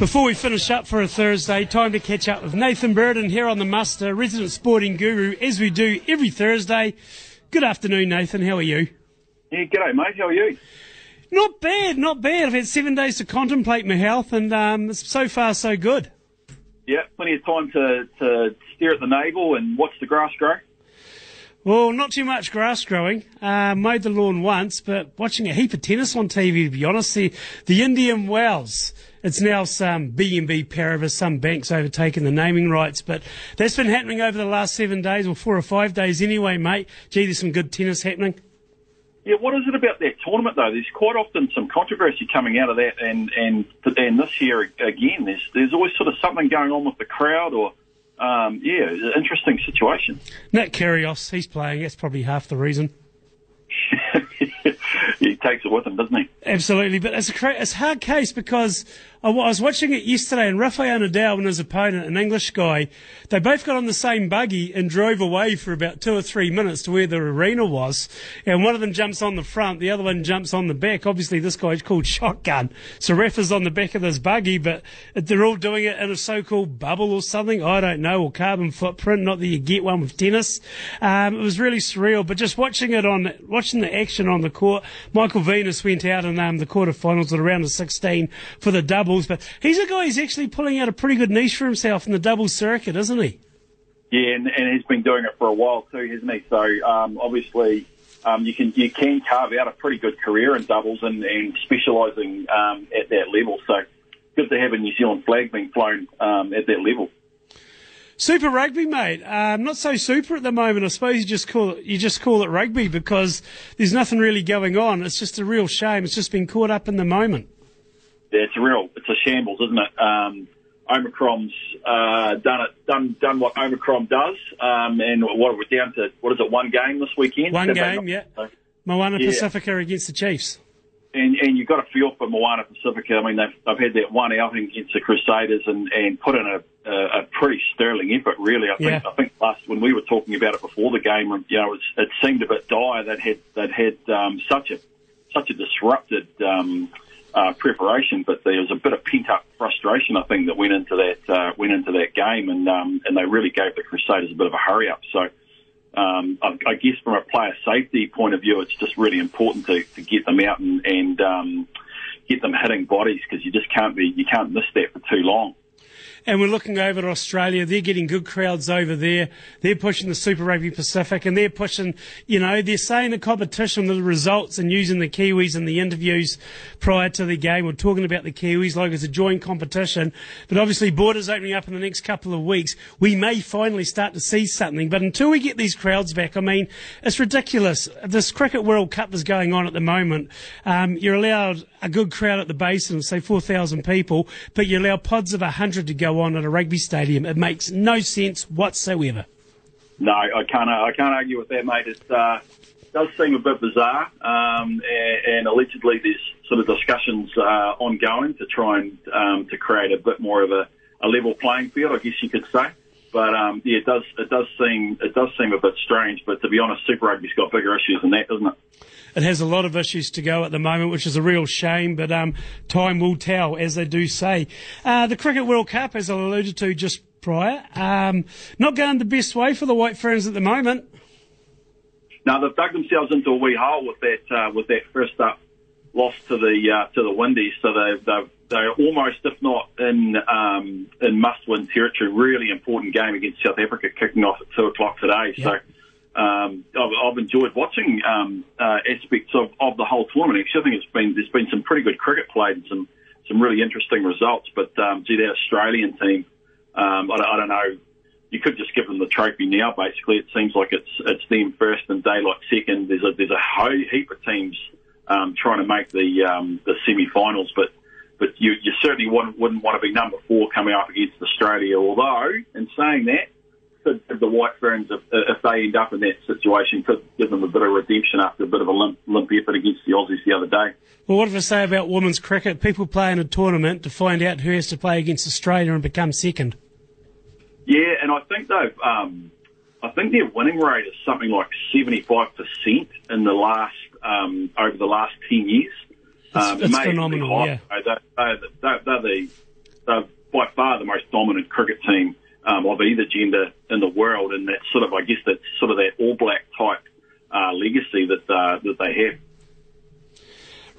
Before we finish up for a Thursday, time to catch up with Nathan Burdon here on the Muster, resident sporting guru, as we do every Thursday. Good afternoon, Nathan. How are you? Yeah, g'day, mate. How are you? Not bad, not bad. I've had seven days to contemplate my health, and um, so far so good. Yeah, plenty of time to, to stare at the navel and watch the grass grow. Well, not too much grass growing. Uh, mowed the lawn once, but watching a heap of tennis on TV, to be honest. The, the Indian Wells. It's now some BNP Paribas, some banks overtaking the naming rights, but that's been happening over the last seven days, or four or five days anyway, mate. Gee, there's some good tennis happening. Yeah, what is it about that tournament though? There's quite often some controversy coming out of that, and and and this year again, there's there's always sort of something going on with the crowd, or um, yeah, interesting situation. Nick Kyrgios, he's playing. That's probably half the reason. he takes it with him, doesn't he? Absolutely, but it's a cra- it's a hard case because I was watching it yesterday, and Rafael Nadal and his opponent, an English guy, they both got on the same buggy and drove away for about two or three minutes to where the arena was. And one of them jumps on the front, the other one jumps on the back. Obviously, this guy's called Shotgun. So Rafa's on the back of this buggy, but they're all doing it in a so-called bubble or something. I don't know, or carbon footprint. Not that you get one with tennis. Um, it was really surreal, but just watching it on, watching the action on the court, Michael Venus went out in um, the quarterfinals at around the 16 for the doubles, but he's a guy who's actually pulling out a pretty good niche for himself in the doubles circuit, isn't he? Yeah, and, and he's been doing it for a while too, hasn't he? So um, obviously, um, you can you can carve out a pretty good career in doubles and, and specialising um, at that level. So good to have a New Zealand flag being flown um, at that level. Super rugby, mate. Um, not so super at the moment. I suppose you just call it you just call it rugby because there's nothing really going on. It's just a real shame. It's just been caught up in the moment yeah, it's a real, it's a shambles, isn't it? Um, Omicron's uh, done it, done done what Omicron does, um, and what we're down to. What is it? One game this weekend. One game, yeah. Moana yeah. Pacifica against the Chiefs. And and you've got to feel for Moana Pacifica. I mean, they've, they've had that one outing against the Crusaders and, and put in a, a, a pretty sterling effort. Really, I think yeah. I think last when we were talking about it before the game, you know, it, was, it seemed a bit dire. That had that had um, such a such a disrupted. Um, uh, preparation, but there was a bit of pent up frustration, I think, that went into that uh, went into that game, and um, and they really gave the Crusaders a bit of a hurry up. So. Um, I, I, guess from a player safety point of view, it's just really important to, to get them out and, and um, get them hitting bodies because you just can't be you can't miss that for too long. And we're looking over at Australia. They're getting good crowds over there. They're pushing the Super Rugby Pacific and they're pushing, you know, they're saying the competition, the results and using the Kiwis in the interviews prior to the game. We're talking about the Kiwis like it's a joint competition. But obviously borders opening up in the next couple of weeks. We may finally start to see something. But until we get these crowds back, I mean, it's ridiculous. This Cricket World Cup is going on at the moment. Um, you're allowed a good crowd at the basin, say 4,000 people, but you allow pods of 100 to go on at a rugby stadium. It makes no sense whatsoever. No, I can't. I can't argue with that, mate. It uh, does seem a bit bizarre, um, and, and, allegedly there's sort of discussions uh, ongoing to try and um, to create a bit more of a, a, level playing field, I guess you could say. But um, yeah, it does it does seem it does seem a bit strange. But to be honest, Super Rugby's got bigger issues than that, doesn't it? It has a lot of issues to go at the moment, which is a real shame, but um, time will tell, as they do say. Uh, the Cricket World Cup, as I alluded to just prior, um, not going the best way for the White Ferns at the moment. Now they've dug themselves into a wee hole with that uh, with that first up loss to the uh, to the Windies, so they they they're almost, if not in um, in must win territory. Really important game against South Africa kicking off at two o'clock today. Yep. So um, I've, I've, enjoyed watching um, uh, aspects of, of the whole tournament. Actually, I think it's been there's been some pretty good cricket played and some some really interesting results. But um, gee, that Australian team, um, I, I, don't know. You could just give them the trophy now. Basically, it seems like it's it's them first and daylight second. There's a there's a whole heap of teams um, trying to make the um, the semi-finals, but but you, you certainly wouldn't, wouldn't want to be number four coming up against Australia. Although, in saying that, could give the White Ferns, if, if they end up in that situation, could give them a bit of redemption after a bit of a limp, limp effort against the Aussies the other day. Well, what do I say about women's cricket? People play in a tournament to find out who has to play against Australia and become second. Yeah, and I think they've. Um, I think their winning rate is something like seventy-five percent in the last um, over the last ten years. It's, um, it's phenomenal. Yeah, they're, they're, they're, they're the they're by far the most dominant cricket team um, of either gender in the world, and that sort of, I guess, that sort of that All Black type uh, legacy that uh, that they have.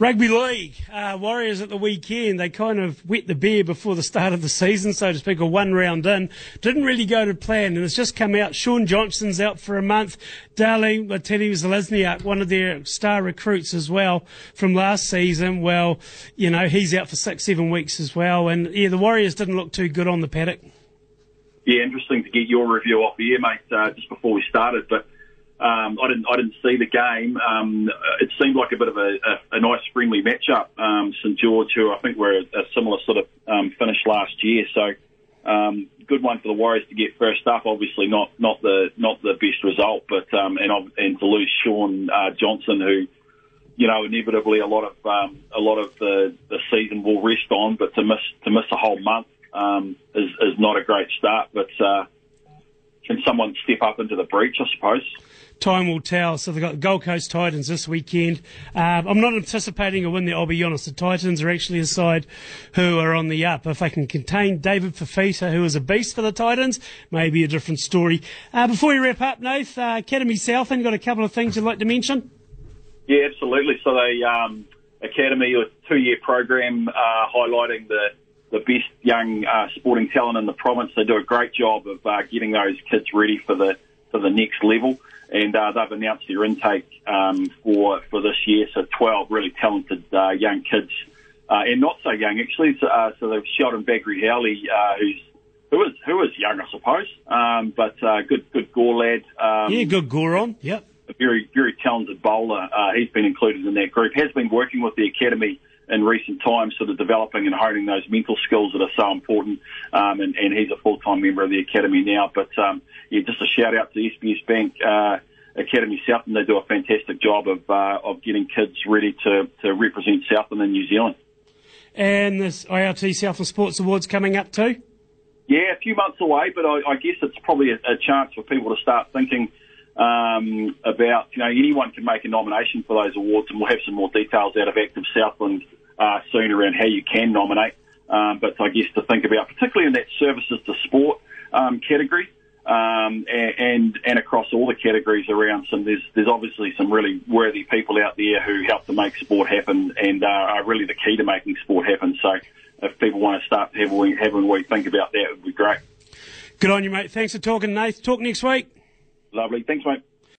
Rugby League, uh, Warriors at the weekend, they kind of wet the beer before the start of the season, so to speak, or one round in. Didn't really go to plan, and it's just come out. Shaun Johnson's out for a month. Dali Watene-Zelezniak, one of their star recruits as well from last season, well, you know, he's out for six, seven weeks as well. And yeah, the Warriors didn't look too good on the paddock. Yeah, interesting to get your review off here, mate, uh, just before we started, but um, I didn't I didn't see the game. Um, it seemed like a bit of a, a, a nice friendly matchup. Um, St George, who I think were a, a similar sort of um, finish last year, so um, good one for the Warriors to get first up. Obviously, not not the not the best result, but um, and and to lose Shaun uh, Johnson, who you know inevitably a lot of um, a lot of the, the season will rest on, but to miss to miss a whole month um, is is not a great start. But uh, can someone step up into the breach? I suppose time will tell. So they've got the Gold Coast Titans this weekend. Uh, I'm not anticipating a win there, I'll be honest. The Titans are actually a side who are on the up. If they can contain David Fifita, who is a beast for the Titans, maybe a different story. Uh, before we wrap up, Nath, uh, Academy Southland, got a couple of things you'd like to mention? Yeah, absolutely. So they, um, Academy, a two-year program uh, highlighting the the best young uh, sporting talent in the province. They do a great job of uh, getting those kids ready for the for the next level and uh, they've announced their intake um, for for this year. So 12 really talented uh, young kids, uh, and not so young actually. So, uh, so they've Sheldon Bagri Howley, uh, who's who is who is young, I suppose, um, but uh, good good Gore lad. Um, yeah, good Gore on. Yep. A very very talented bowler. Uh, he's been included in that group. Has been working with the academy in recent times, sort of developing and honing those mental skills that are so important. Um, and, and he's a full-time member of the academy now. But um, yeah, just a shout out to SBS Bank uh, Academy Southland. They do a fantastic job of uh, of getting kids ready to, to represent Southland in New Zealand. And this IRT Southland Sports Awards coming up too. Yeah, a few months away, but I, I guess it's probably a, a, chance for people to start thinking um, about, you know, anyone can make a nomination for those awards, and we'll have some more details out of Active Southland uh, soon around how you can nominate. Um, but I guess to think about, particularly in that services to sport um, category, um, and and across all the categories around some. There's there's obviously some really worthy people out there who help to make sport happen and uh, are really the key to making sport happen. So if people want to start having having we think about that, it would be great. Good on you, mate. Thanks for talking, Nate. Talk next week. Lovely. Thanks, mate.